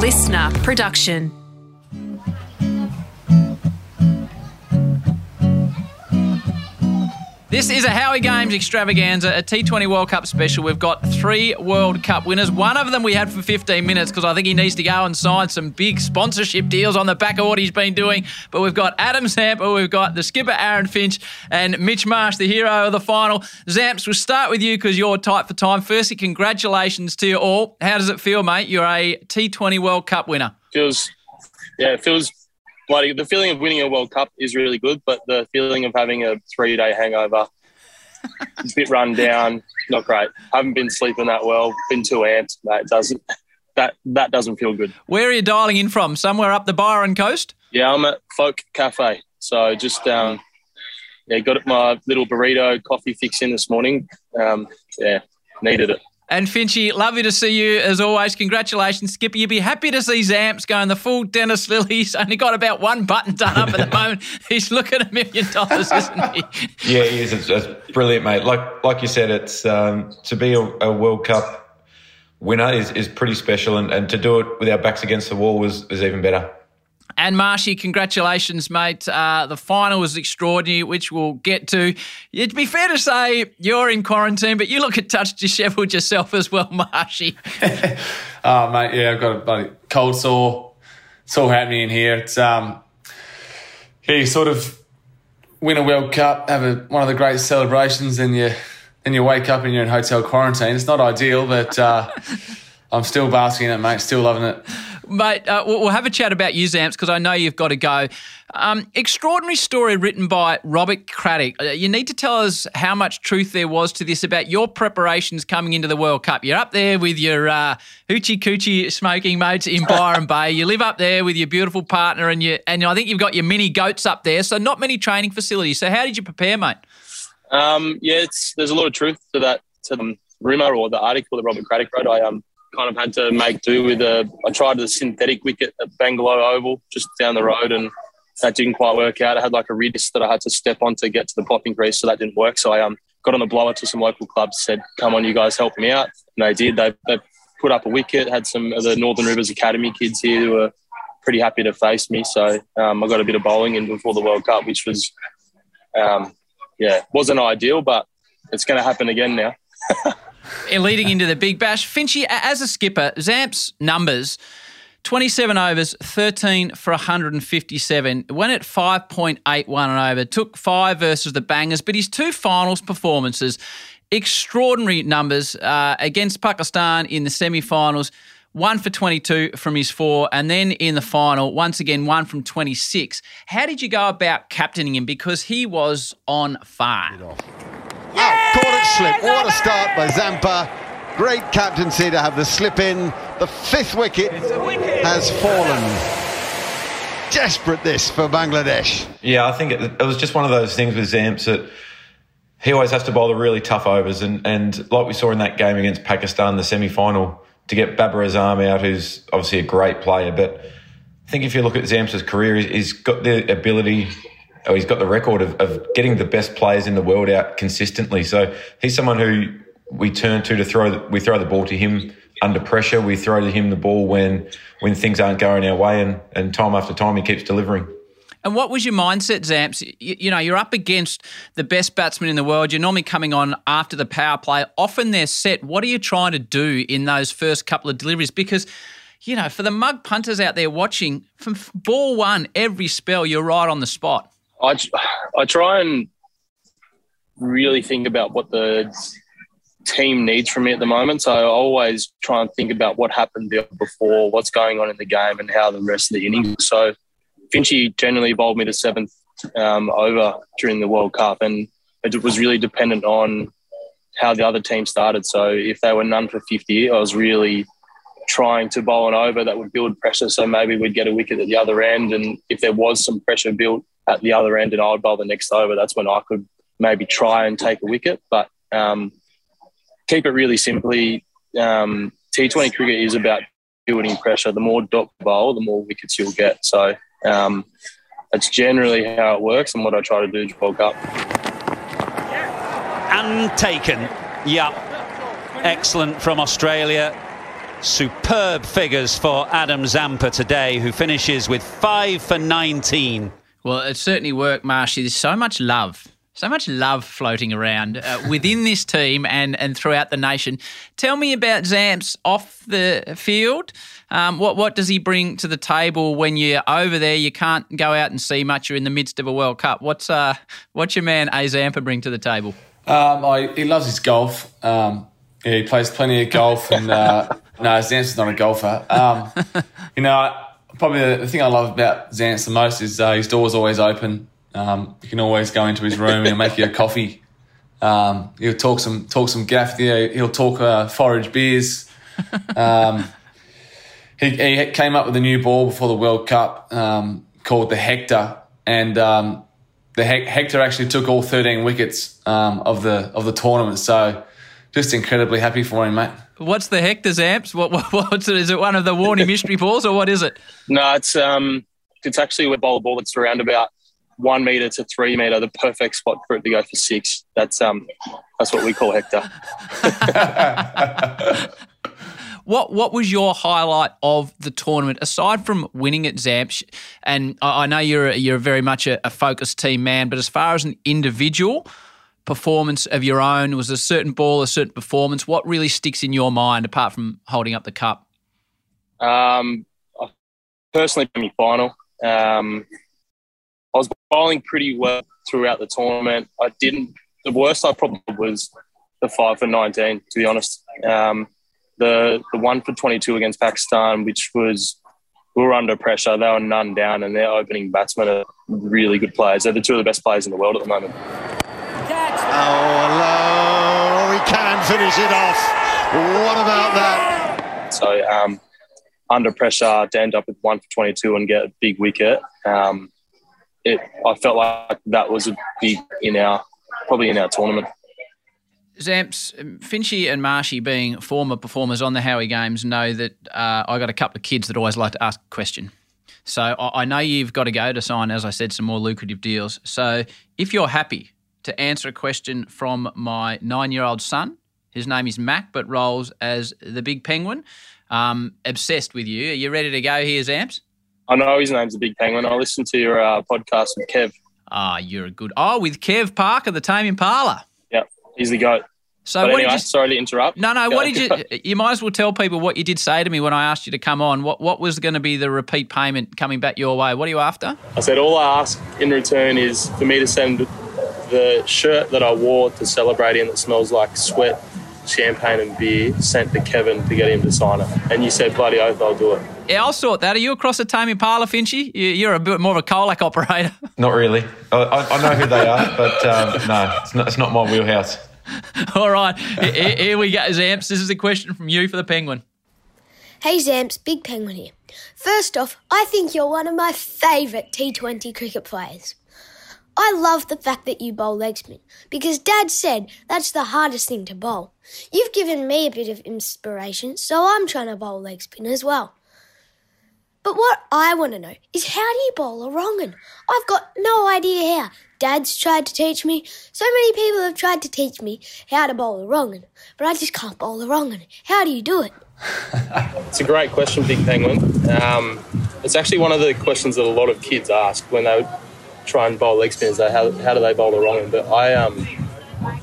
listener production. This is a Howie Games extravaganza, a T20 World Cup special. We've got three World Cup winners. One of them we had for 15 minutes because I think he needs to go and sign some big sponsorship deals on the back of what he's been doing. But we've got Adam Zampa, we've got the skipper Aaron Finch, and Mitch Marsh, the hero of the final. Zamps, we'll start with you because you're tight for time. Firstly, congratulations to you all. How does it feel, mate? You're a T20 World Cup winner. Feels, yeah, it feels like the feeling of winning a World Cup is really good, but the feeling of having a three day hangover, it's a bit run down, not great. Haven't been sleeping that well. Been too amped. That doesn't that that doesn't feel good. Where are you dialing in from? Somewhere up the Byron coast? Yeah, I'm at Folk Cafe. So just um, yeah, got my little burrito coffee fix in this morning. Um, yeah, needed it. And Finchy, lovely to see you as always. Congratulations, Skipper. You'd be happy to see Zamps going the full Dennis Lillee. He's only got about one button done up at the moment. He's looking a million dollars, isn't he? Yeah, he is. It's, it's brilliant, mate. Like like you said, it's um, to be a, a, World Cup winner is, is pretty special, and, and to do it with our backs against the wall was, was even better. And Marshy, congratulations, mate. Uh, the final was extraordinary, which we'll get to. It'd be fair to say you're in quarantine, but you look at touch dishevelled yourself as well, Marshy. oh, mate, yeah, I've got a bloody cold sore. It's all happening in here. It's um, yeah, you sort of win a World Cup, have a, one of the great celebrations, and you and you wake up and you're in hotel quarantine. It's not ideal, but uh, I'm still basking in it, mate. Still loving it. Mate, uh, we'll have a chat about you, Zamps, because I know you've got to go. Um, extraordinary story written by Robert Craddock. Uh, you need to tell us how much truth there was to this about your preparations coming into the World Cup. You're up there with your uh, hoochie coochie smoking mates in Byron Bay. You live up there with your beautiful partner, and you and I think you've got your mini goats up there. So not many training facilities. So how did you prepare, mate? Um, yeah, there's a lot of truth to that to the rumor or the article that Robert Craddock wrote. I um kind of had to make do with a. I tried the synthetic wicket at Bangalow Oval just down the road, and that didn't quite work out. I had like a wrist that I had to step on to get to the popping crease, so that didn't work. So I um got on the blower to some local clubs, said, "Come on, you guys, help me out," and they did. They, they put up a wicket. Had some of the Northern Rivers Academy kids here who were pretty happy to face me. So um, I got a bit of bowling in before the World Cup, which was, um, yeah, wasn't ideal, but it's going to happen again now. leading into the Big Bash. Finchy, as a skipper, Zamp's numbers 27 overs, 13 for 157. Went at 5.81 and over. Took five versus the Bangers, but his two finals performances, extraordinary numbers uh, against Pakistan in the semi finals. One for 22 from his four, and then in the final, once again, one from 26. How did you go about captaining him? Because he was on fire. Oh, caught it slip. What a start by Zampa. Great captaincy to have the slip in. The fifth wicket, wicket. has fallen. Desperate this for Bangladesh. Yeah, I think it, it was just one of those things with Zamps that he always has to bowl the really tough overs. And, and like we saw in that game against Pakistan, the semi final, to get Babar Azam out, who's obviously a great player. But I think if you look at Zamps' career, he's got the ability oh, he's got the record of, of getting the best players in the world out consistently. So he's someone who we turn to to throw we throw the ball to him under pressure. We throw to him the ball when when things aren't going our way, and and time after time he keeps delivering. And what was your mindset, Zamps? You, you, know, you're up against the best batsman in the world. You're normally coming on after the power play. Often they're set. What are you trying to do in those first couple of deliveries? Because, you know, for the mug punters out there watching, from ball one, every spell, you're right on the spot. I, I try and really think about what the team needs from me at the moment. So I always try and think about what happened before, what's going on in the game, and how the rest of the innings. So Finchy generally bowled me the seventh um, over during the World Cup, and it was really dependent on how the other team started. So if they were none for 50, I was really trying to bowl an over that would build pressure. So maybe we'd get a wicket at the other end. And if there was some pressure built, at the other end and I would bowl the next over, that's when I could maybe try and take a wicket. But um, keep it really simply. Um, T20 cricket is about building pressure. The more dot ball, the more wickets you'll get. So um, that's generally how it works and what I try to do to World Cup. And taken. Yeah. Excellent from Australia. Superb figures for Adam Zampa today, who finishes with five for 19. Well, it certainly worked, Marshy. There's so much love, so much love floating around uh, within this team and, and throughout the nation. Tell me about Zamps off the field. Um, what what does he bring to the table when you're over there? You can't go out and see much. You're in the midst of a World Cup. What's uh what's your man A Zampa bring to the table? Um, I, he loves his golf. Um, yeah, he plays plenty of golf, and uh, no, Zamps is not a golfer. Um, you know, probably the, thing I love about Zance the most is uh, his door's always open. Um, you can always go into his room and make you a coffee. Um, he'll talk some talk some gaff. there. He'll talk uh, forage beers. Um, he, he, came up with a new ball before the World Cup um, called the Hector, and um, the Hector actually took all 13 wickets um, of the of the tournament. So just incredibly happy for him, mate. What's the Hector's amps? What, what what's it? Is it one of the Warney mystery balls or what is it? No, it's um it's actually a bowler ball that's around about one meter to three meter, the perfect spot for it to go for six. That's um that's what we call Hector. What what was your highlight of the tournament aside from winning at Zamps? And I, I know you're you're very much a, a focused team man, but as far as an individual performance of your own, was a certain ball, a certain performance. What really sticks in your mind apart from holding up the cup? Um, personally, semi final. Um, I was bowling pretty well throughout the tournament. I didn't. The worst I probably was the five for nineteen. To be honest, um, the the one for 22 against Pakistan, which was we were under pressure. They were none down, and their opening batsmen are really good players. They're the two of the best players in the world at the moment. Oh, hello! We can finish it off. What about that? So, um, under pressure to end up with one for 22 and get a big wicket. Um, it, I felt like that was a big in our probably in our tournament. Zamps, Finchy and Marshy, being former performers on the Howie Games, know that uh, I got a couple of kids that always like to ask a question. So I, I know you've got to go to sign, as I said, some more lucrative deals. So if you're happy to answer a question from my nine-year-old son, his name is Mac, but rolls as the Big Penguin. Um, obsessed with you. Are you ready to go here, Zamps? I know his name's the Big Penguin. I listened to your uh, podcast with Kev. Ah, you're a good. Oh, with Kev Parker, the Tame Impala. Yeah, he's the goat. So but what anyway, did you, sorry to interrupt. No, no. Go, what did you? You might as well tell people what you did say to me when I asked you to come on. What What was going to be the repeat payment coming back your way? What are you after? I said all I ask in return is for me to send the shirt that I wore to celebrate in that smells like sweat, champagne, and beer sent to Kevin to get him to sign it. And you said bloody oath, I'll do it. Yeah, I'll sort that. Are you across the Tame Impala, Finchy? You're a bit more of a Colac operator. Not really. I, I know who they are, but um, no, it's not, it's not my wheelhouse. All right, here we go, Zamps. This is a question from you for the Penguin. Hey Zamps, Big Penguin here. First off, I think you're one of my favourite T20 cricket players. I love the fact that you bowl leg spin because Dad said that's the hardest thing to bowl. You've given me a bit of inspiration, so I'm trying to bowl leg spin as well. But what I want to know is how do you bowl a wrong one? I've got no idea how. Dad's tried to teach me. So many people have tried to teach me how to bowl a wrong one, but I just can't bowl a wrong one. How do you do it? it's a great question, Big Penguin. Um, it's actually one of the questions that a lot of kids ask when they try and bowl leg spinners. How, how do they bowl the wrong one? But I um,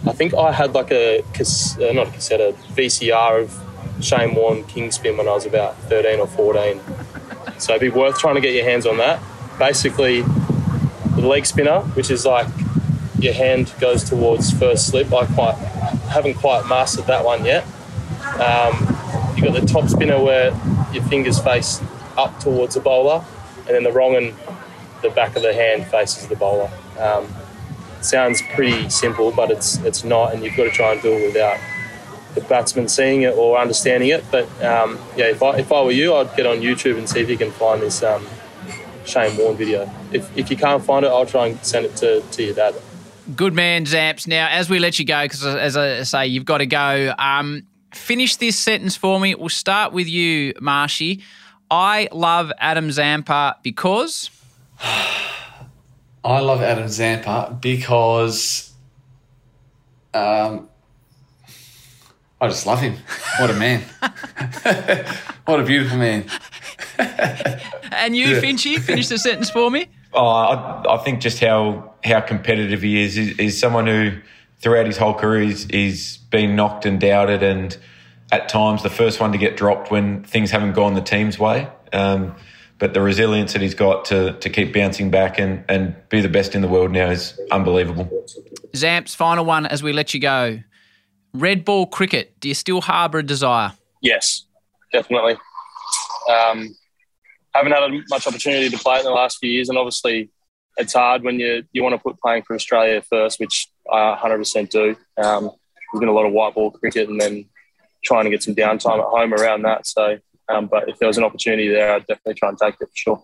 I think I had like a uh, not a cassette, a VCR of Shane Warne king spin when I was about 13 or 14 so it'd be worth trying to get your hands on that. Basically, the leg spinner, which is like your hand goes towards first slip. I quite haven't quite mastered that one yet. Um, you got the top spinner where your fingers face up towards the bowler, and then the wrong and the back of the hand faces the bowler. Um, sounds pretty simple, but it's it's not, and you've got to try and do it without the batsman seeing it or understanding it. But um, yeah, if I, if I were you, I'd get on YouTube and see if you can find this um, Shane Warne video. If, if you can't find it, I'll try and send it to, to your dad. Good man, Zamps. Now, as we let you go, because as I say, you've got to go, um, finish this sentence for me. We'll start with you, Marshy. I love Adam Zampa because. I love Adam Zampa because um, I just love him. What a man. what a beautiful man. and you, yeah. Finchy, finish the sentence for me. Oh, I, I think just how how competitive he is. is. is someone who throughout his whole career is, is been knocked and doubted and at times the first one to get dropped when things haven't gone the team's way. Um, but the resilience that he's got to, to keep bouncing back and, and be the best in the world now is unbelievable. Zamps, final one as we let you go. Red ball cricket, do you still harbour a desire? Yes, definitely. Um, haven't had much opportunity to play it in the last few years, and obviously it's hard when you, you want to put playing for Australia first, which I 100% do. Um, there's been a lot of white ball cricket and then trying to get some downtime at home around that. So, um, but if there was an opportunity there, I'd definitely try and take it for sure.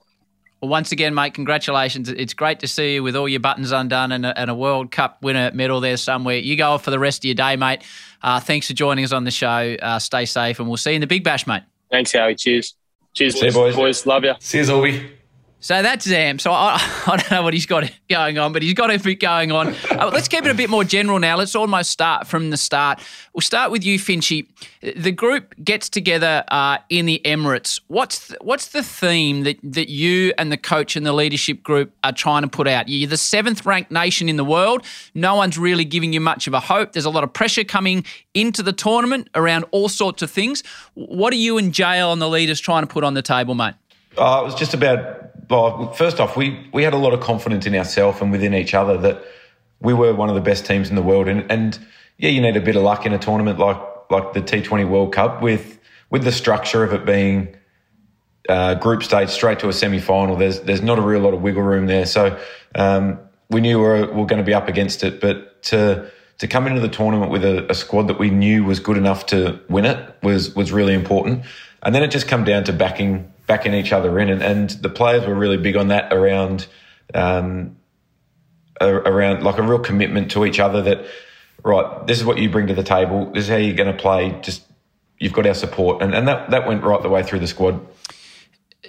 Well, once again, mate, congratulations. It's great to see you with all your buttons undone and a, and a World Cup winner medal there somewhere. You go off for the rest of your day, mate. Uh, thanks for joining us on the show. Uh, stay safe, and we'll see you in the Big Bash, mate. Thanks, Howie. Cheers. Cheers, See boys. boys. Love you. See you, Zolby. So that's Zam. So I, I, don't know what he's got going on, but he's got everything going on. Uh, let's keep it a bit more general now. Let's almost start from the start. We'll start with you, Finchy. The group gets together uh, in the Emirates. What's the, what's the theme that, that you and the coach and the leadership group are trying to put out? You're the seventh ranked nation in the world. No one's really giving you much of a hope. There's a lot of pressure coming into the tournament around all sorts of things. What are you and JL and the leaders trying to put on the table, mate? Uh, it was just about well, first off, we, we had a lot of confidence in ourselves and within each other that we were one of the best teams in the world. And, and yeah, you need a bit of luck in a tournament like like the T20 World Cup with with the structure of it being uh, group stage straight to a semi final. There's there's not a real lot of wiggle room there. So um, we knew we were, we were going to be up against it, but to to come into the tournament with a, a, squad that we knew was good enough to win it was was really important. And then it just come down to backing backing each other in, and, and the players were really big on that around um, around like a real commitment to each other. That right, this is what you bring to the table. This is how you're going to play. Just you've got our support, and and that that went right the way through the squad.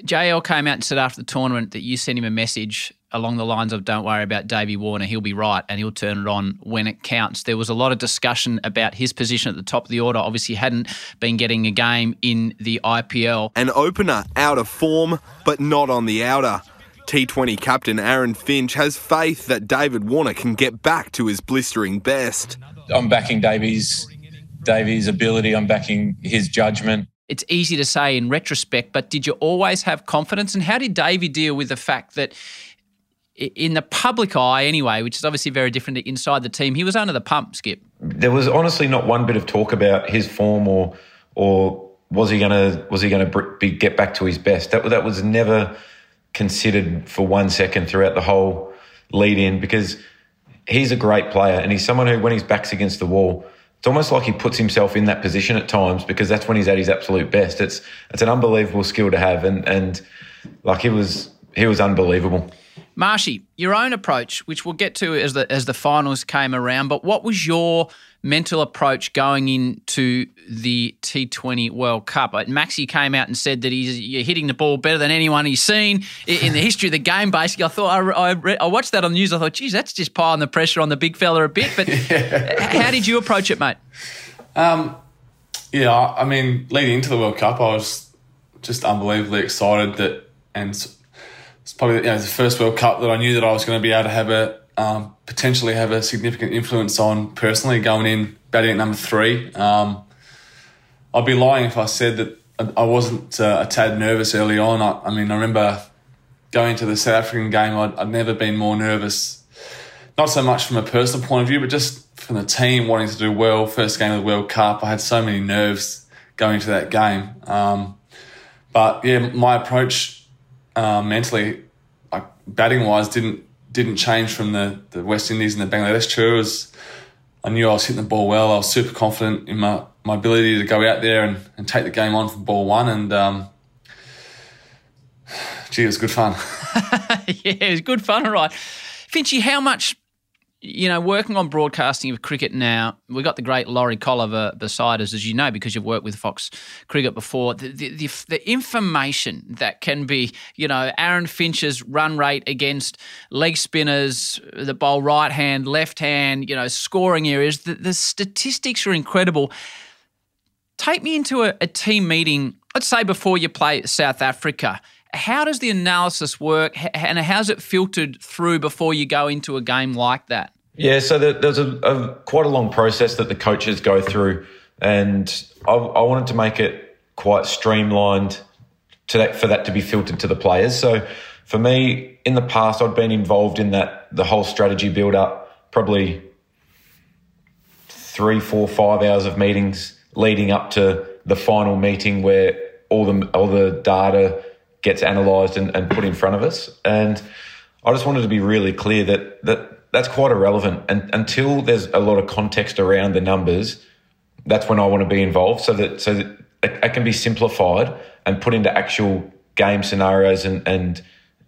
JL came out and said after the tournament that you sent him a message along the lines of "Don't worry about Davey Warner, he'll be right and he'll turn it on when it counts." There was a lot of discussion about his position at the top of the order. Obviously, hadn't been getting a game in the IPL. An opener out of form, but not on the outer. T20 captain Aaron Finch has faith that David Warner can get back to his blistering best. I'm backing Davey's, Davey's ability. I'm backing his judgment it's easy to say in retrospect, but did you always have confidence? And how did Davey deal with the fact that in the public eye anyway, which is obviously very different inside the team, he was under the pump, Skip. There was honestly not one bit of talk about his form or or was he gonna was he gonna be, get back to his best. That that was never considered for one second throughout the whole lead in because he's a great player and he's someone who when his back's against the wall. It's almost like he puts himself in that position at times because that's when he's at his absolute best. It's it's an unbelievable skill to have and and like he was he was unbelievable. Marshy, your own approach, which we'll get to as the as the finals came around, but what was your mental approach going into the T20 World Cup? Maxi came out and said that he's you're hitting the ball better than anyone he's seen in the history of the game. Basically, I thought I, I, I watched that on the news. I thought, geez, that's just piling the pressure on the big fella a bit. But yeah. how did you approach it, mate? Um, yeah, I mean, leading into the World Cup, I was just unbelievably excited that and it's probably you know, the first World Cup that I knew that I was going to be able to have a um, potentially have a significant influence on personally going in batting at number three. Um, I'd be lying if I said that I wasn't uh, a tad nervous early on. I, I, mean, I remember going to the South African game. I'd, I'd, never been more nervous. Not so much from a personal point of view, but just from the team wanting to do well. First game of the World Cup, I had so many nerves going to that game. Um, but yeah, my approach uh, mentally, like batting wise, didn't didn't change from the, the West Indies and the Bangladesh tours. I knew I was hitting the ball well. I was super confident in my, my ability to go out there and, and take the game on from ball one. And um, gee, it was good fun. yeah, it was good fun, all right. Finchy, how much you know, working on broadcasting of cricket now, we've got the great Laurie Colliver beside us, as you know, because you've worked with Fox Cricket before. The, the, the, the, information that can be, you know, Aaron Finch's run rate against leg spinners, the bowl right hand, left hand, you know, scoring areas, the, the statistics are incredible. Take me into a, a team meeting, let's say before you play South Africa. How does the analysis work and how's it filtered through before you go into a game like that? Yeah, so there's a, a quite a long process that the coaches go through, and I, I wanted to make it quite streamlined to that, for that to be filtered to the players. So for me, in the past, I'd been involved in that the whole strategy build up, probably three, four, five hours of meetings leading up to the final meeting where all the all the data gets analysed and, and put in front of us. And I just wanted to be really clear that that that's quite irrelevant. And until there's a lot of context around the numbers, that's when I want to be involved, so that so that it, it can be simplified and put into actual game scenarios and and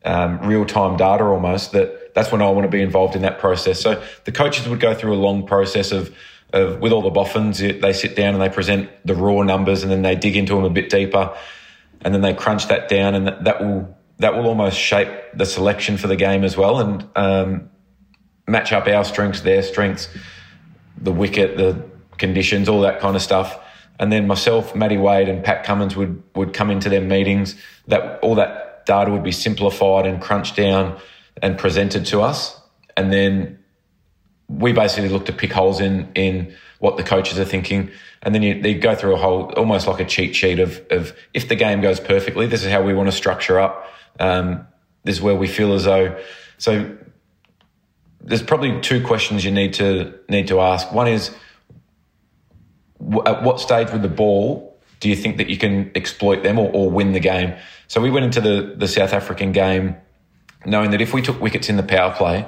um, real time data almost. That that's when I want to be involved in that process. So the coaches would go through a long process of of, with all the boffins, they sit down and they present the raw numbers, and then they dig into them a bit deeper, and then they crunch that down, and that, that will that will almost shape the selection for the game as well, and um, match up our strengths, their strengths, the wicket, the conditions, all that kind of stuff. And then myself, Matty Wade, and Pat Cummins would would come into their meetings. That all that data would be simplified and crunched down and presented to us, and then we basically look to pick holes in in what the coaches are thinking, and then you, go through a whole almost like a cheat sheet of of if the game goes perfectly, this is how we want to structure up. Um, this is where we feel as though so. There's probably two questions you need to need to ask. One is, at what stage with the ball do you think that you can exploit them or, or win the game? So we went into the the South African game knowing that if we took wickets in the power play,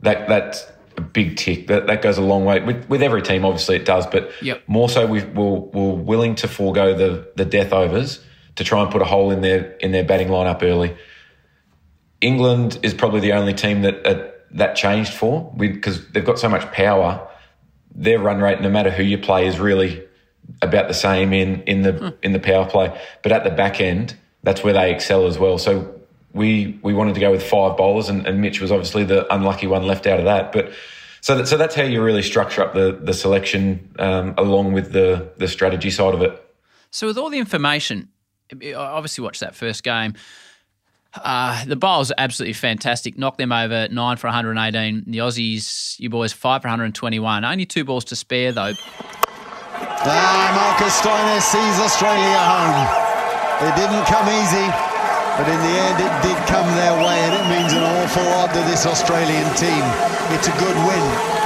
that that big tick. That that goes a long way with, with every team. Obviously, it does, but yep. more so we we're, we're willing to forego the the death overs to try and put a hole in their in their batting lineup early. England is probably the only team that uh, that changed for because they've got so much power. Their run rate, no matter who you play, is really about the same in in the hmm. in the power play. But at the back end, that's where they excel as well. So we we wanted to go with five bowlers, and, and Mitch was obviously the unlucky one left out of that. But so that, so that's how you really structure up the the selection um, along with the the strategy side of it. So with all the information, I obviously watched that first game. Uh, the bowls are absolutely fantastic. Knocked them over nine for 118. The Aussies, you boys, five for 121. Only two balls to spare though. Ah, Marcus Stoinis sees Australia home. It didn't come easy. But in the end, it did come their way, and it means an awful lot to this Australian team. It's a good win.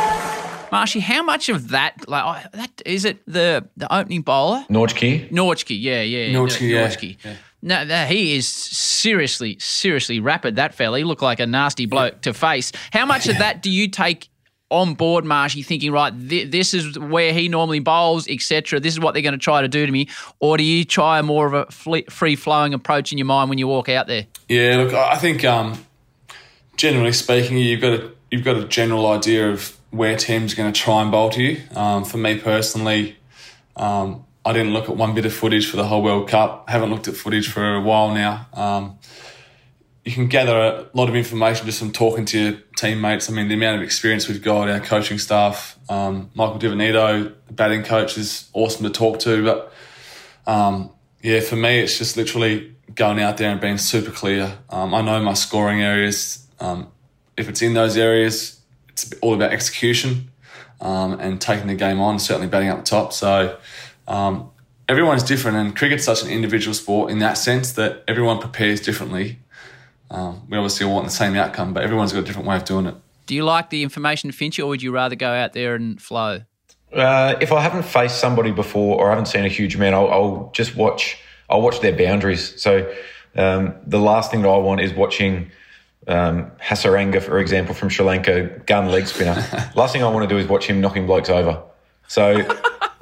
Marshy, how much of that, like, oh, that is it the the opening bowler? Nortje. Nortje, yeah, yeah. Nortje, yeah. Nortje. Yeah. No, no, he is seriously, seriously rapid. That fella, he looked like a nasty bloke to face. How much of that do you take on board Marshy thinking, right, th- this is where he normally bowls, etc. This is what they're going to try to do to me, or do you try more of a free flowing approach in your mind when you walk out there? Yeah, look, I think um, generally speaking, you've got a you've got a general idea of where teams are going to try and bowl to you. Um, for me personally, um, I didn't look at one bit of footage for the whole World Cup. haven't looked at footage for a while now. You can gather a lot of information just from talking to your teammates. I mean, the amount of experience we've got, our coaching staff, um, Michael Di Venuto, the batting coach, is awesome to talk to. But um, yeah, for me, it's just literally going out there and being super clear. Um, I know my scoring areas. Um, if it's in those areas, it's all about execution um, and taking the game on, certainly batting up the top. So um, everyone's different, and cricket's such an individual sport in that sense that everyone prepares differently. Um, we obviously all want the same outcome, but everyone's got a different way of doing it. Do you like the information Finchy, or would you rather go out there and flow? Uh, if I haven't faced somebody before or I haven't seen a huge man, I'll, I'll just watch. I'll watch their boundaries. So um, the last thing that I want is watching um, Hasaranga, for example, from Sri Lanka, gun leg spinner. last thing I want to do is watch him knocking blokes over. So,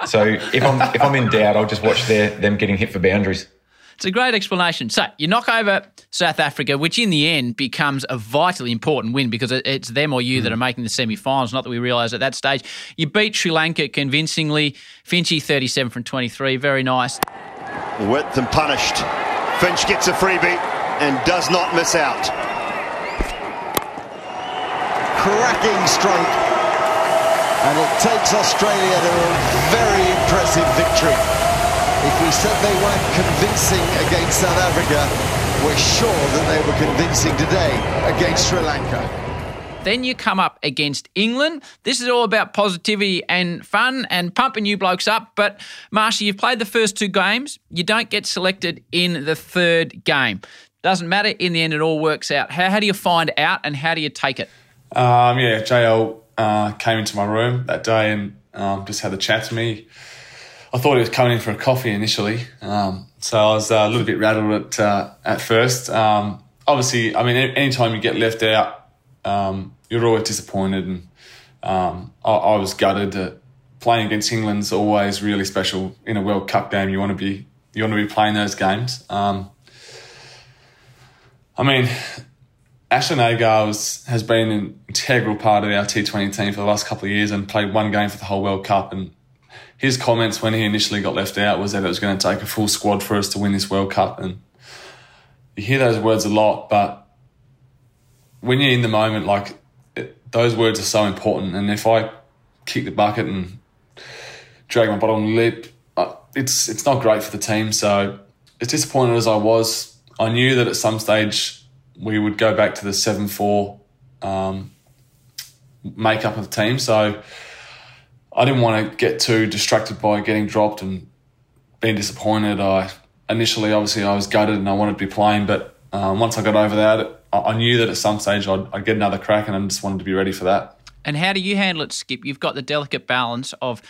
so if I'm if I'm in doubt, I'll just watch their them getting hit for boundaries. It's a great explanation. So you knock over South Africa, which in the end becomes a vitally important win because it's them or you mm. that are making the semi-finals. Not that we realise at that stage. You beat Sri Lanka convincingly. Finchy 37 from 23, very nice. Wet and punished. Finch gets a freebie and does not miss out. Cracking stroke. And it takes Australia to a very impressive victory. If we said they weren't convincing against South Africa, we're sure that they were convincing today against Sri Lanka. Then you come up against England. This is all about positivity and fun and pumping you blokes up. But Marshy, you've played the first two games. You don't get selected in the third game. Doesn't matter. In the end, it all works out. How, how do you find out and how do you take it? Um, yeah, JL uh, came into my room that day and um, just had a chat to me. I thought he was coming in for a coffee initially, um, so I was uh, a little bit rattled at uh, at first. Um, obviously, I mean, anytime you get left out, um, you're always disappointed, and um, I, I, was gutted. That playing against England's always really special in a World Cup game. You want to be you want to be playing those games. Um, I mean, Ashton Agar was, has been an integral part of our T20 team for the last couple of years and played one game for the whole World Cup. And his comments when he initially got left out was that it was going to take a full squad for us to win this World Cup. And you hear those words a lot, but when you're in the moment, like it, those words are so important. And if I kick the bucket and drag my bottom lip, uh, it's it's not great for the team. So as disappointed as I was, I knew that at some stage we would go back to the 7 4 um, makeup of the team. So I didn't want to get too distracted by getting dropped and being disappointed. I initially, obviously, I was gutted and I wanted to be playing, but um, once I got over that, I knew that at some stage I'd, I'd get another crack, and I just wanted to be ready for that. And how do you handle it, Skip? You've got the delicate balance of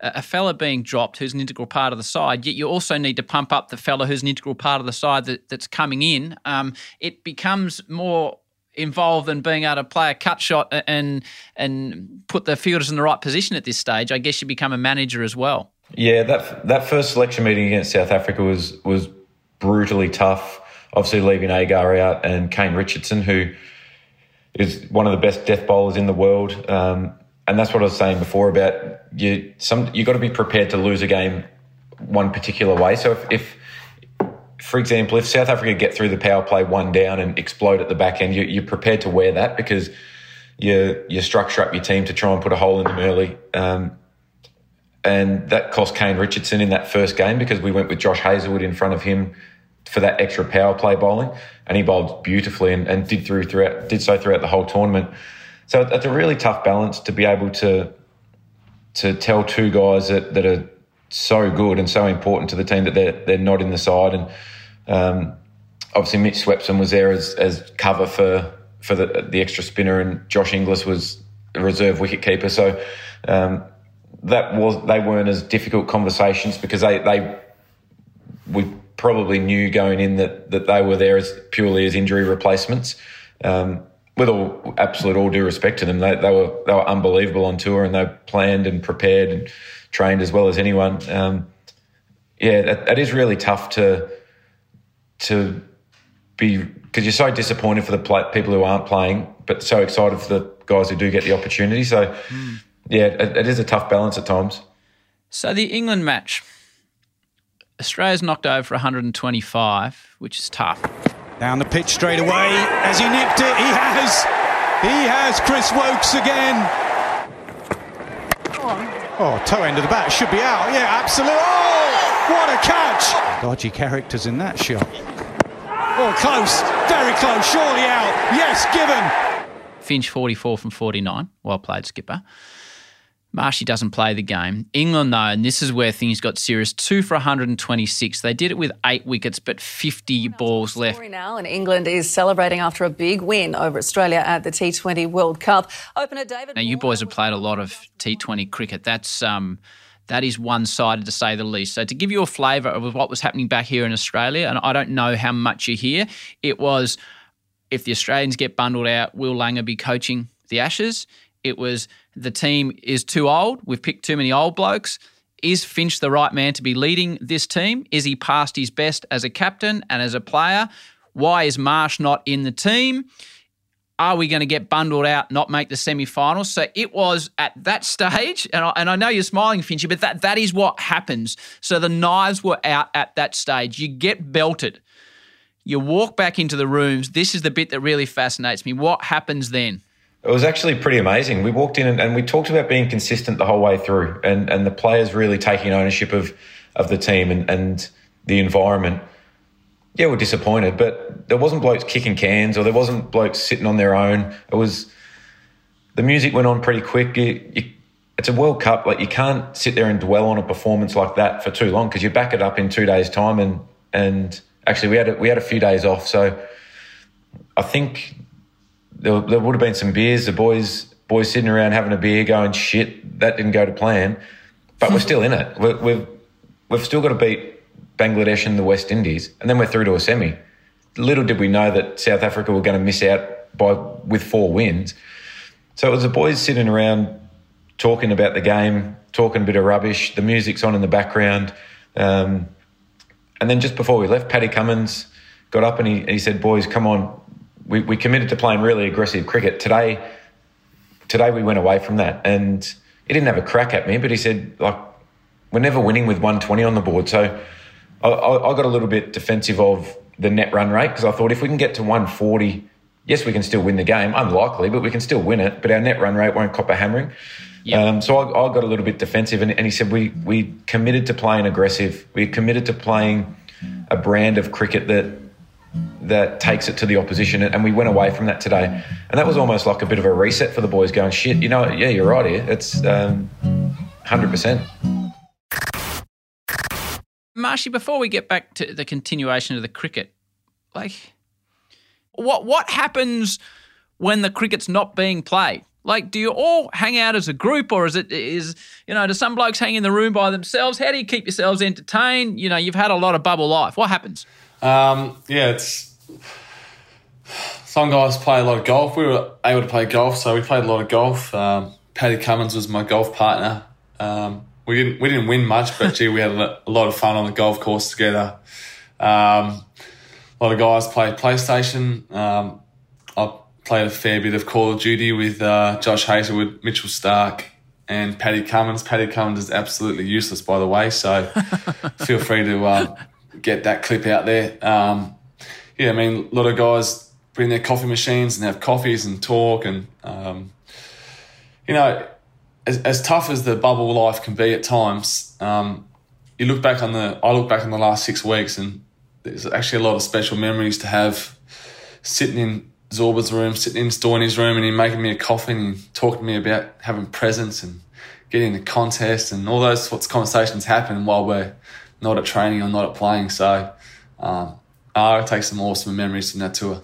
a fella being dropped who's an integral part of the side, yet you also need to pump up the fella who's an integral part of the side that, that's coming in. Um, it becomes more involved in being able to play a cut shot and and put the fielders in the right position at this stage. I guess you become a manager as well. Yeah, that that first selection meeting against South Africa was was brutally tough. Obviously, leaving Agar out and Kane Richardson, who is one of the best death bowlers in the world. Um, and that's what I was saying before about you. Some you got to be prepared to lose a game one particular way. So if, if, for example, if South Africa get through the power play one down and explode at the back end, you, are prepared to wear that because you you structure up your team to try and put a hole in them early. Um, and that cost Kane Richardson in that first game because we went with Josh Hazlewood in front of him for that extra power play bowling, and he bowled beautifully and, and did through throughout did so throughout the whole tournament. So it's a really tough balance to be able to to tell two guys that, that are so good and so important to the team that they're they're not in the side. And um, obviously Mitch Swepson was there as, as cover for for the the extra spinner, and Josh Inglis was reserve wicketkeeper. So um, that was they weren't as difficult conversations because they they we probably knew going in that that they were there as purely as injury replacements. Um, with all absolute all due respect to them, they, they were they were unbelievable on tour, and they planned and prepared and trained as well as anyone. Um, yeah, that, that is really tough to to be because you're so disappointed for the play, people who aren't playing, but so excited for the guys who do get the opportunity. So, mm. yeah, it, it is a tough balance at times. So the England match, Australia's knocked over for 125, which is tough. Down the pitch straight away. As he nipped it? He has. He has. Chris Woakes again. Oh, toe end of the bat should be out. Yeah, absolutely. Oh, what a catch! Dodgy characters in that shot. Oh, close. Very close. Surely out. Yes, given. Finch 44 from 49. Well played, skipper. Marshy doesn't play the game. England, though, and this is where things got serious, two for 126. They did it with eight wickets, but 50 balls left. Now, and England is celebrating after a big win over Australia at the T20 World Cup. Opener David. Now, you boys have played a lot of T20 cricket. That's um, that is one-sided to say the least. So, to give you a flavour of what was happening back here in Australia, and I don't know how much you hear, it was if the Australians get bundled out, will Langer be coaching the Ashes? It was the team is too old. We've picked too many old blokes. Is Finch the right man to be leading this team? Is he past his best as a captain and as a player? Why is Marsh not in the team? Are we going to get bundled out, not make the semi finals? So it was at that stage, and I, and I know you're smiling, Finchy, but that, that is what happens. So the knives were out at that stage. You get belted. You walk back into the rooms. This is the bit that really fascinates me. What happens then? It was actually pretty amazing. We walked in and, and, we talked about being consistent the whole way through, and and the players really taking ownership of of the team and, and the environment. Yeah, we're disappointed, but there wasn't blokes kicking cans or there wasn't blokes sitting on their own. It was the music went on pretty quick. You, you, it's a World Cup. Like you can't sit there and dwell on a performance like that for too long because you back it up in two days' time. And and actually, we had a, we had a few days off, so I think there, there would have been some beers. The boys boys sitting around having a beer, going shit. That didn't go to plan, but we're still in it. we we've we've still got to beat Bangladesh and the West Indies, and then we're through to a semi. Little did we know that South Africa were going to miss out by with four wins. So it was the boys sitting around talking about the game, talking a bit of rubbish. The music's on in the background. Um, and then just before we left, Paddy Cummins got up and he, he said, Boys, come on. We, we committed to playing really aggressive cricket. Today, today we went away from that. And he didn't have a crack at me, but he said, like, we're never winning with 120 on the board. So I, I, I got a little bit defensive of the net run rate because I thought if we can get to 140, yes, we can still win the game. Unlikely, but we can still win it. But our net run rate won't cop a hammering. Yep. Um, so I, I, got a little bit defensive, and, and, he said we we committed to playing aggressive. We committed to playing a brand of cricket that that takes it to the opposition, and we went away from that today. And that was almost like a bit of a reset for the boys, going shit. You know, yeah, you're right here. It's um, hundred percent. Marshy, before we get back to the continuation of the cricket, like what what happens when the cricket's not being played? Like, do you all hang out as a group, or is it is you know, do some blokes hang in the room by themselves? How do you keep yourselves entertained? You know, you've had a lot of bubble life. What happens? Um, yeah, it's some guys play a lot of golf. We were able to play golf, so we played a lot of golf. Um, Paddy Cummins was my golf partner. Um, we didn't we didn't win much, but gee, we had a lot of fun on the golf course together. Um, a lot of guys play PlayStation. Um, I played a fair bit of Call of Duty with uh, Josh Hazlewood, Mitchell Stark, and Paddy Cummins. Paddy Cummins is absolutely useless, by the way. So feel free to uh, get that clip out there. Um, yeah, I mean, a lot of guys bring their coffee machines and have coffees and talk, and um, you know, as, as tough as the bubble life can be at times, um, you look back on the. I look back on the last six weeks, and there's actually a lot of special memories to have sitting in Zorba's room, sitting in Storny's room, and him making me a coffee and talking to me about having presents and getting a contest and all those sorts of conversations happen while we're not at training or not at playing. So um, I take some awesome memories from that tour.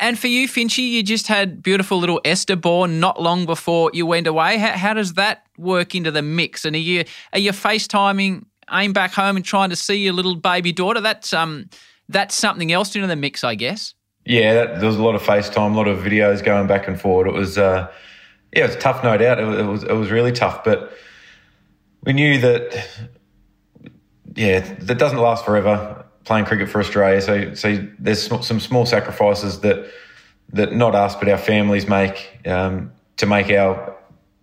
And for you, Finchy, you just had beautiful little Esther born not long before you went away. How, how does that work into the mix? And are you are you FaceTiming Amy back home and trying to see your little baby daughter? That's um that's something else into the mix, I guess. Yeah, that, there was a lot of FaceTime, a lot of videos going back and forward. It was, uh, yeah, it was tough, no doubt. It, it, was, it was really tough, but we knew that, yeah, that doesn't last forever. Playing cricket for Australia, so so there's some small sacrifices that that not us but our families make um, to make our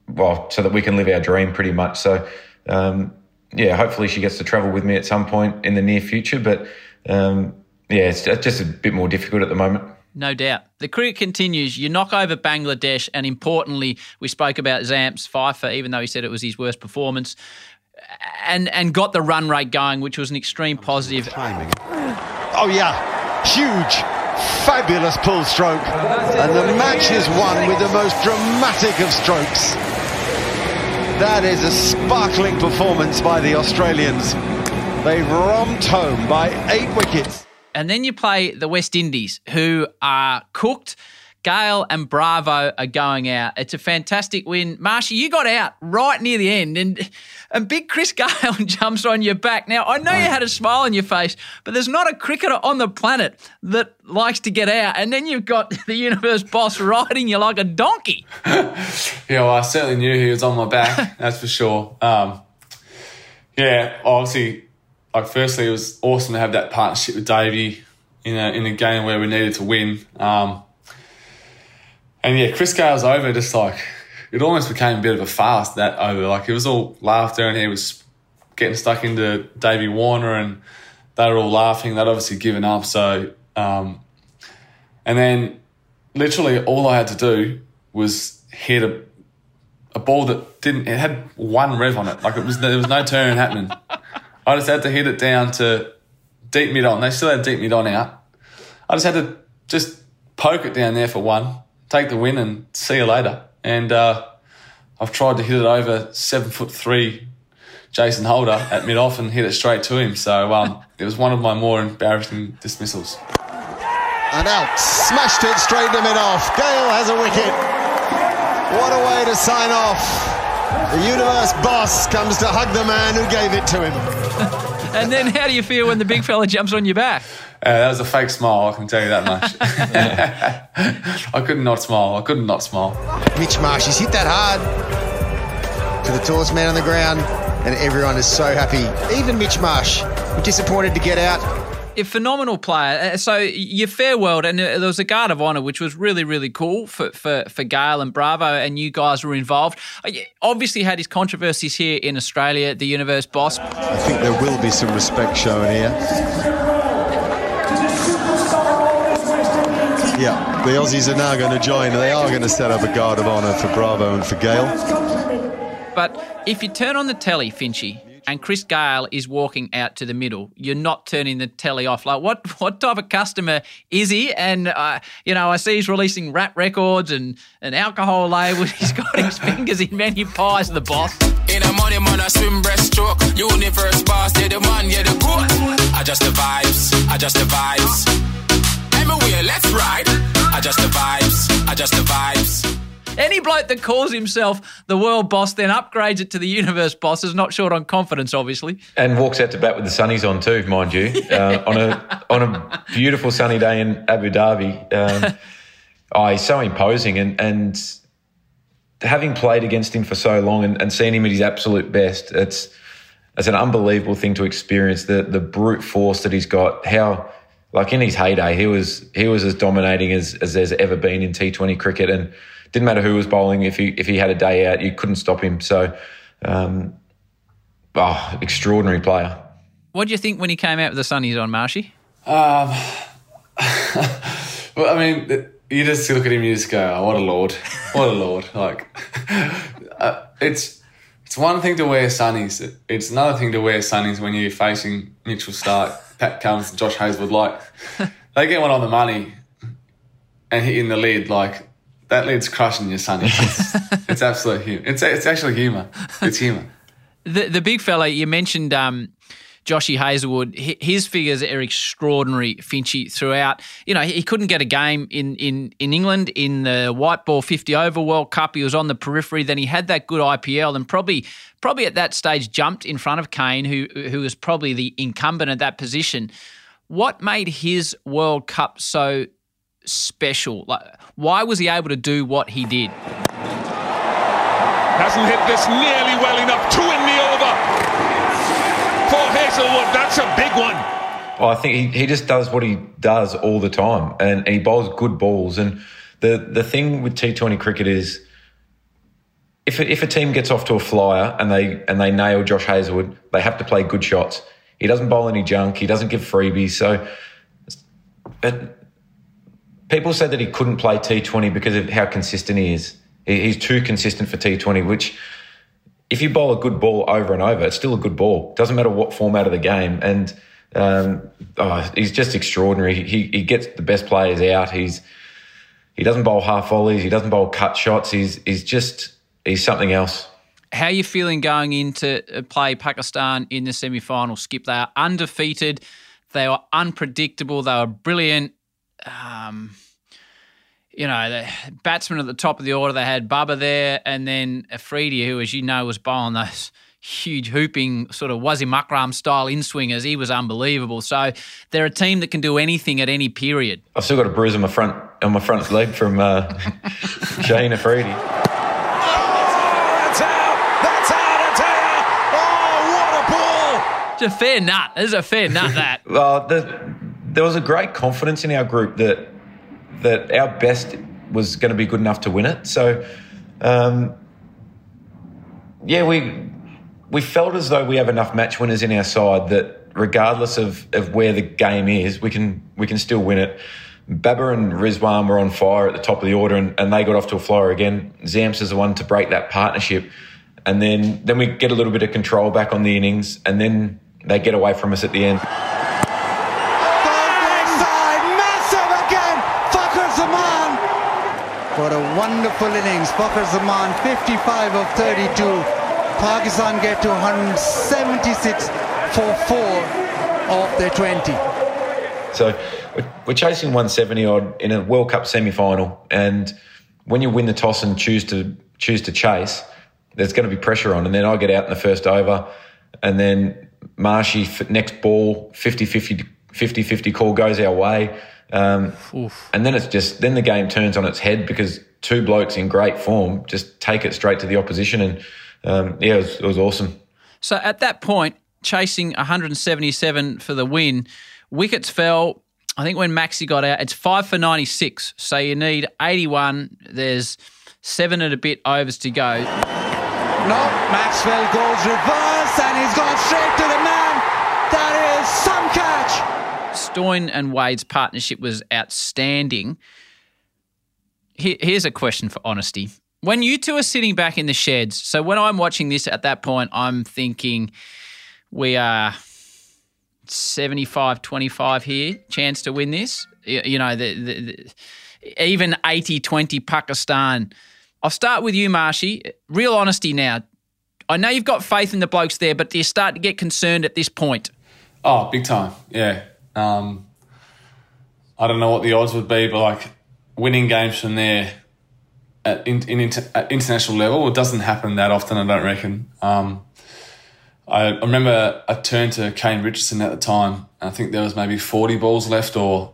well, so that we can live our dream pretty much. So, um, yeah, hopefully she gets to travel with me at some point in the near future, but. Um, yeah, it's just a bit more difficult at the moment. No doubt. The cricket continues. You knock over Bangladesh, and importantly, we spoke about Zamps five-for, even though he said it was his worst performance, and and got the run rate going, which was an extreme positive. Timing. Oh yeah, huge, fabulous pull stroke, and the match is won with the most dramatic of strokes. That is a sparkling performance by the Australians. They've romped home by eight wickets. And then you play the West Indies, who are cooked. Gayle and Bravo are going out. It's a fantastic win. Marshy, you got out right near the end, and and big Chris Gayle jumps on your back. Now, I know you had a smile on your face, but there's not a cricketer on the planet that likes to get out. And then you've got the universe boss riding you like a donkey. yeah, well, I certainly knew he was on my back, that's for sure. Um, yeah, obviously like firstly, it was awesome to have that partnership with Davey in a in a game where we needed to win. Um, and yeah, Chris Gayle's over just like it almost became a bit of a fast that over. Like it was all laughter, and he was getting stuck into Davey Warner, and they were all laughing. They'd obviously given up. So, um, and then literally all I had to do was hit a a ball that didn't. It had one rev on it. Like it was there was no turn happening. I just had to hit it down to deep mid on. They still had deep mid on out. I just had to just poke it down there for one, take the win, and see you later. And uh, I've tried to hit it over seven foot three Jason Holder at mid off and hit it straight to him. So um, it was one of my more embarrassing dismissals. And out, smashed it straight to mid off. Gayle has a wicket. What a way to sign off. The universe boss comes to hug the man who gave it to him. and then how do you feel when the big fella jumps on your back? Uh, that was a fake smile, I can tell you that much. I could not not smile. I could not not smile. Mitch Marsh, he's hit that hard to the tallest man on the ground, and everyone is so happy. Even Mitch Marsh, disappointed to get out. A phenomenal player. Uh, So your fair world, and uh, there was a guard of honour, which was really, really cool for, for, for Gayle and Bravo, and you guys were involved. Uh, you Obviously, had his controversies here in Australia. The universe boss. I think there will be some respect shown here. Yeah, the Aussies are now going to join. They are going to set up a guard of honour for Bravo and for Gayle. But if you turn on the telly, Finchy, and Chris Gayle is walking out to the middle, you're not turning the telly off. Like, what what type of customer is he? And, uh, you know, I see he's releasing rap records and an alcohol label. He's got his fingers in many pies, the boss. In a money man, I swim breaststroke. Universe boss, yeah, the man, yeah, the goat. I just the vibes, I just the vibes. Everywhere, let's ride. I just the vibes, I just the vibes. Any bloke that calls himself the world boss then upgrades it to the universe boss is not short on confidence, obviously. And walks out to bat with the sunnies on too, mind you, uh, on a on a beautiful sunny day in Abu Dhabi. Um, oh, he's so imposing, and and having played against him for so long and, and seen him at his absolute best, it's it's an unbelievable thing to experience. The the brute force that he's got, how like in his heyday, he was he was as dominating as, as there's ever been in T Twenty cricket, and didn't matter who was bowling. If he if he had a day out, you couldn't stop him. So, um, oh, extraordinary player. What do you think when he came out with the sunnies on, Marshy? Um, well, I mean, you just look at him, you just go, "Oh, what a lord! What a lord!" Like, uh, it's it's one thing to wear sunnies. It's another thing to wear sunnies when you're facing Mitchell Starc, Pat Cummins, and Josh Hazlewood. Like, they get one on the money and hit in the lid. Like, that lid's crushing your sunnies. It's, it's absolute humor. It's it's actually humor. It's humor. The the big fella you mentioned, um, Joshy Hazlewood. His figures are extraordinary, Finchy. Throughout, you know, he couldn't get a game in in in England in the white ball fifty over World Cup. He was on the periphery. Then he had that good IPL, and probably probably at that stage jumped in front of Kane, who who was probably the incumbent at that position. What made his World Cup so special? Like, why was he able to do what he did? Hasn't hit this nearly well enough to over. For Hazlewood, that's a big one. Well, I think he, he just does what he does all the time, and, and he bowls good balls. And the the thing with T Twenty cricket is, if if a team gets off to a flyer and they and they nail Josh Hazlewood, they have to play good shots. He doesn't bowl any junk. He doesn't give freebies. So, but people said that he couldn't play T20 because of how consistent he is. He's too consistent for T20, which if you bowl a good ball over and over, it's still a good ball. Doesn't matter what format of the game. And um, oh, he's just extraordinary. He, he gets the best players out. He's he doesn't bowl half volleys. He doesn't bowl cut shots. He's he's just he's something else. How are you feeling going into uh, play Pakistan in the semi final? Skip, they are undefeated. They were unpredictable. They were brilliant. Um, you know, the batsmen at the top of the order, they had Babar there, and then Afridi, who, as you know, was bowling those huge hooping sort of Wasim Akram style in swingers. He was unbelievable. So they're a team that can do anything at any period. I've still got a bruise on my front on my front leg from uh, Shaheen Afridi. It's out. Oh, what a ball! To fair nut. It's a fair nut, that. well, the, there was a great confidence in our group that that our best was going to be good enough to win it. So, um, yeah, we we felt as though we have enough match winners in our side that regardless of, of where the game is, we can we can still win it. Babar and Rizwan were on fire at the top of the order, and, and they got off to a flyer again. Zamps is the one to break that partnership, and then then we get a little bit of control back on the innings, and then they get away from us at the end. What a wonderful innings. Fakhar Zaman, 55 of 32. Pakistan get to 176 for four of their 20. So we're- chasing 170 odd in a World Cup semi final, and when you win the toss and choose to choose to chase, there's going to be pressure on. And then I get out in the first over, and then Marshy next ball 50-50 50-50 call goes our way. Um, and then it's just then the game turns on its head because two blokes in great form just take it straight to the opposition, and um, yeah, it was, it was awesome. So at that point, chasing 177 for the win, wickets fell. I think when Maxi got out, it's five for 96. So you need 81. There's seven and a bit overs to go. No, Maxwell goes reverse and he's gone straight to the man. That is some catch. Stoin and Wade's partnership was outstanding. Here- Here's a question for honesty. When you two are sitting back in the sheds, so when I'm watching this at that point, I'm thinking we are 75 25 here, chance to win this. You you know, the, the, the, even 80 20 Pakistan. I'll start with you, Marshy. Real honesty now. I know you've got faith in the blokes there, but do you start to get concerned at this point? Oh, big time. Yeah. Um, I don't know what the odds would be, but like winning games from there at, in, in, inter, at international level, it doesn't happen that often, I don't reckon. Um, I, I remember I turned to Kane Richardson at the time. I think there was maybe 40 balls left, or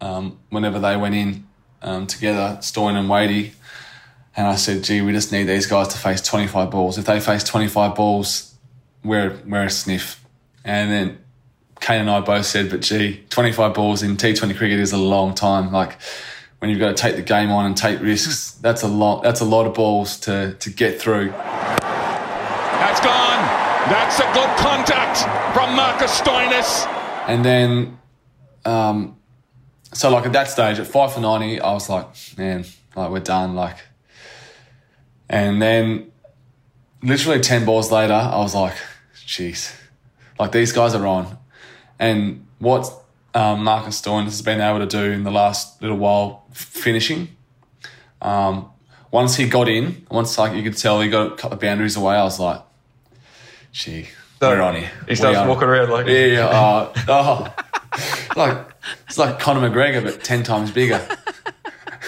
um, whenever they went in um, together, Stoin and Wadey. And I said, gee, we just need these guys to face 25 balls. If they face 25 balls, we're, we're a sniff. And then Kane and I both said, but gee, 25 balls in T20 cricket is a long time. Like when you've got to take the game on and take risks, that's a lot. That's a lot of balls to to get through. That's gone. That's a good contact from Marcus Stoinis. And then, um, so like at that stage, at five for 90, I was like, man, like we're done. Like, and then literally 10 balls later, I was like, jeez, like these guys are on. And what um, Marcus Stoyne has been able to do in the last little while, f- finishing. Um, once he got in, once like you could tell he got a couple of boundaries away, I was like, gee, we're on here. He starts We are- walking around like- yeah, yeah, oh, oh. like it's like Conor McGregor but ten times bigger.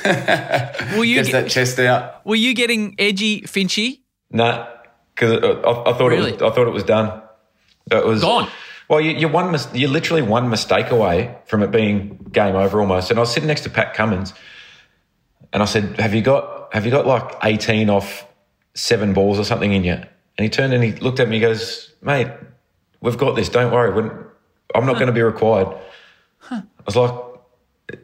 Will you Gets get- that chest out. Were you getting edgy, Finchy? Nah, because I, I thought Really? it was, I thought it was done. It was Gone. Well, you, you're one you're literally one mistake away from it being game over almost. And I was sitting next to Pat Cummins, and I said, "Have you got have you got like 18 off seven balls or something in you?" And he turned and he looked at me. He goes, "Mate, we've got this. Don't worry. We're, I'm not going to be required." I was like,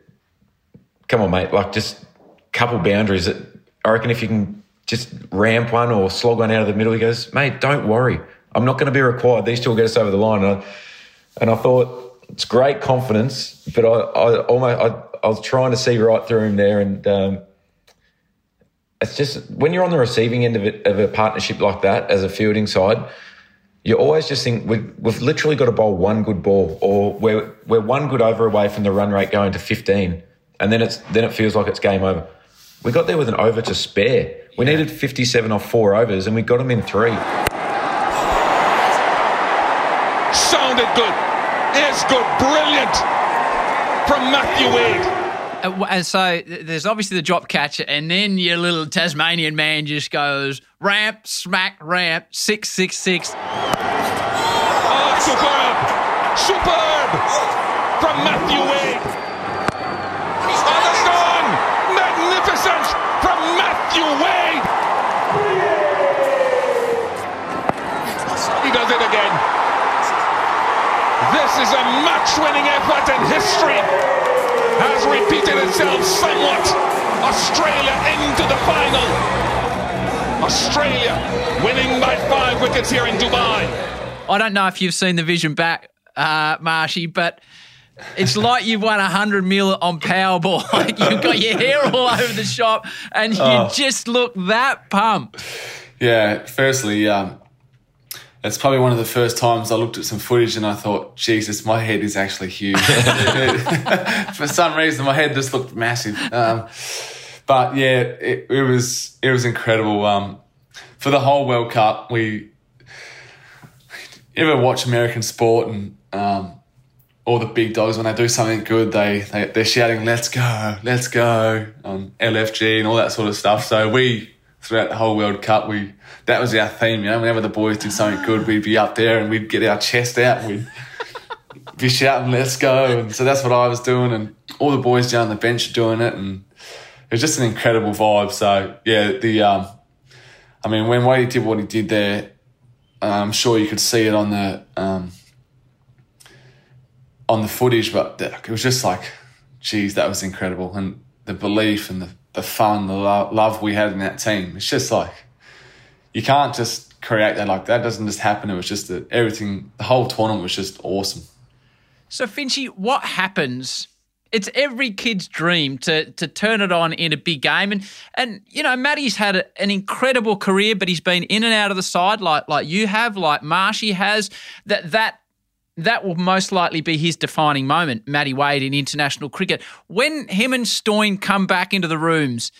"Come on, mate. Like just couple boundaries. That I reckon if you can just ramp one or slog one out of the middle." He goes, "Mate, don't worry. I'm not going to be required. These two will get us over the line." And I, and I thought it's great confidence, but I, I almost I, I was trying to see right through him there, and um, it's just when you're on the receiving end of it of a partnership like that as a fielding side, you always just think we, we've literally got to bowl one good ball, or we're we're one good over away from the run rate going to 15, and then it's then it feels like it's game over. We got there with an over to spare. We needed 57 off four overs, and we got them in three. Sounded good. Is good. Brilliant from Matthew Wade. Uh, And so there's obviously the drop catch, and then your little Tasmanian man just goes ramp, smack, ramp, six, six, six. Oh, superb. Superb from Matthew Wade. Undergone. Magnificent from Matthew Wade. He does it again. This is a match-winning effort and history has repeated itself somewhat. Australia into the final. Australia winning by five wickets here in Dubai. I don't know if you've seen the vision back, uh, Marshy, but it's like you've won 100 mil on Powerball. Like you've got your hair all over the shop and you Oh. just look that pumped. Yeah, firstly, um, it's probably one of the first times I looked at some footage and I thought, Jesus, my head is actually huge. For some reason, my head just looked massive. Um, but yeah, it, it, was it was incredible. Um, for the whole World Cup, we ever watch American sport and um, all the big dogs when they do something good, they, they they're shouting "Let's go, let's go" on LFG and all that sort of stuff. So we throughout the whole World Cup, we that was our theme. You know, whenever the boys did something good, we'd be up there and we'd get our chest out and we'd be shouting "Let's go!" And so that's what I was doing, and all the boys down the bench are doing it, and it was just an incredible vibe. So yeah, the um, I mean, when Wadey did what he did there, I'm sure you could see it on the um, on the footage, but it was just like, geez, that was incredible, and the belief and the the fun, the lo- love we had in that team. It's just like you can't just create that like that. Doesn't just happen. It was just that everything. The whole tournament was just awesome. So Finchy, what happens? It's every kid's dream to to turn it on in a big game, and and you know Matty's had a, an incredible career, but he's been in and out of the side like like you have, like Marshy has. That that that will most likely be his defining moment, Matty Wade in international cricket. When him and Stoin come back into the rooms,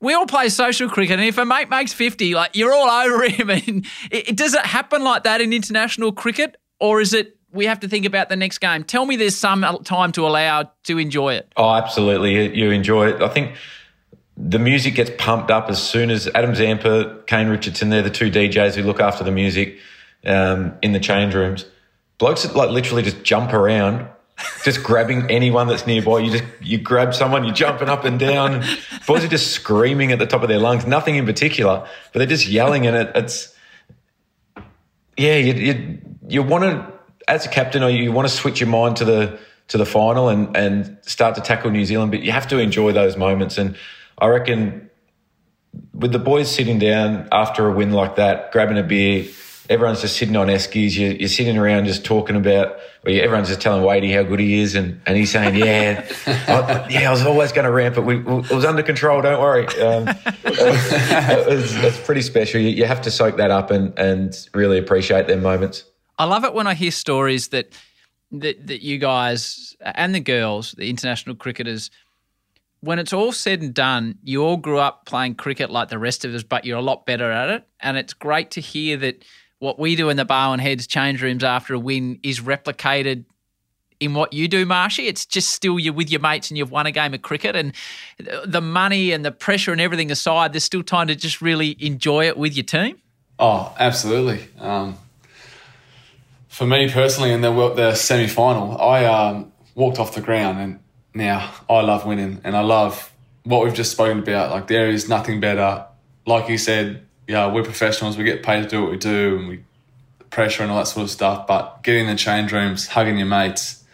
we all play social cricket, and if a mate makes 50, like you're all over him. And it, it, does it happen like that in international cricket, or is it we have to think about the next game? Tell me there's some time to allow to enjoy it. Oh, absolutely. You enjoy it. I think the music gets pumped up as soon as Adam Zampa, Kane Richardson, they're the two DJs who look after the music um, in the change rooms blokes that like literally just jump around, just grabbing anyone that's nearby. You just you grab someone, you're jumping up and down. Boys are just screaming at the top of their lungs. Nothing in particular, but they're just yelling, and it, it's yeah. You you, you want to as a captain, or you want to switch your mind to the to the final and and start to tackle New Zealand, but you have to enjoy those moments. And I reckon with the boys sitting down after a win like that, grabbing a beer everyone's just sitting on Eskies. You're, you're sitting around just talking about, or everyone's just telling Wadey how good he is, and, and he's saying, "Yeah, I, yeah, I was always going to ramp it. We, it was under control. Don't worry." Um, it was, it's pretty special. You, you have to soak that up and and really appreciate their moments. I love it when I hear stories that that that you guys and the girls, the international cricketers. When it's all said and done, you all grew up playing cricket like the rest of us, but you're a lot better at it. And it's great to hear that what we do in the Barwon Heads change rooms after a win is replicated in what you do, Marshy. It's just still you're with your mates and you've won a game of cricket, and the money and the pressure and everything aside, there's still time to just really enjoy it with your team. Oh, absolutely. Um, for me personally, in the the semi final, I um, walked off the ground, and now I love winning, and I love what we've just spoken about. Like there is nothing better. Like you said, yeah, we're professionals. We get paid to do what we do, and we pressure and all that sort of stuff. But getting in the change rooms, hugging your mates,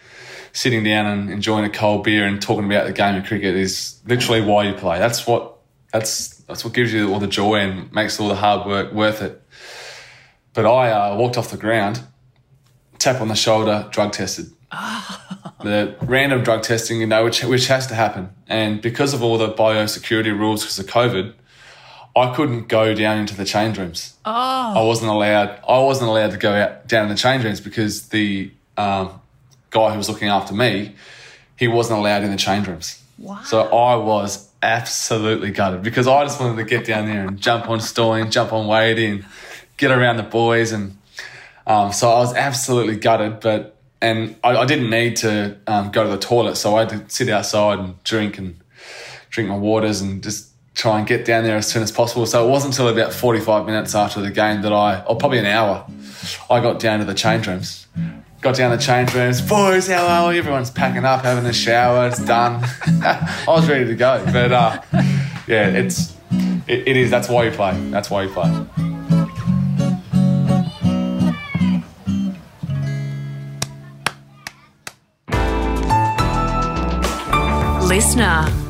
sitting down and enjoying a cold beer and talking about the game of cricket is literally why you play. That's what that's that's what gives you all the joy and makes all the hard work worth it. But I uh, walked off the ground, tap on the shoulder, drug tested. the random drug testing, you know, which which has to happen, and because of all the biosecurity rules because of COVID, I couldn't go down into the change rooms. Oh. I wasn't allowed. I wasn't allowed to go out down in the change rooms because the um, guy who was looking after me, he wasn't allowed in the change rooms. Wow. So I was absolutely gutted because I just wanted to get down there and jump on Stoin, jump on Wade and get around the boys, and um, so I was absolutely gutted. But and I, I didn't need to um, go to the toilet, so I had to sit outside and drink and drink my waters and just try and get down there as soon as possible. So it wasn't until about 45 minutes after the game that I, or probably an hour, I got down to the change rooms. Got down to the change rooms, boys, how are we? Everyone's packing up, having a shower, it's done. I was ready to go. But uh, yeah, it's, it, it is, that's why you play. That's why you play. Listener.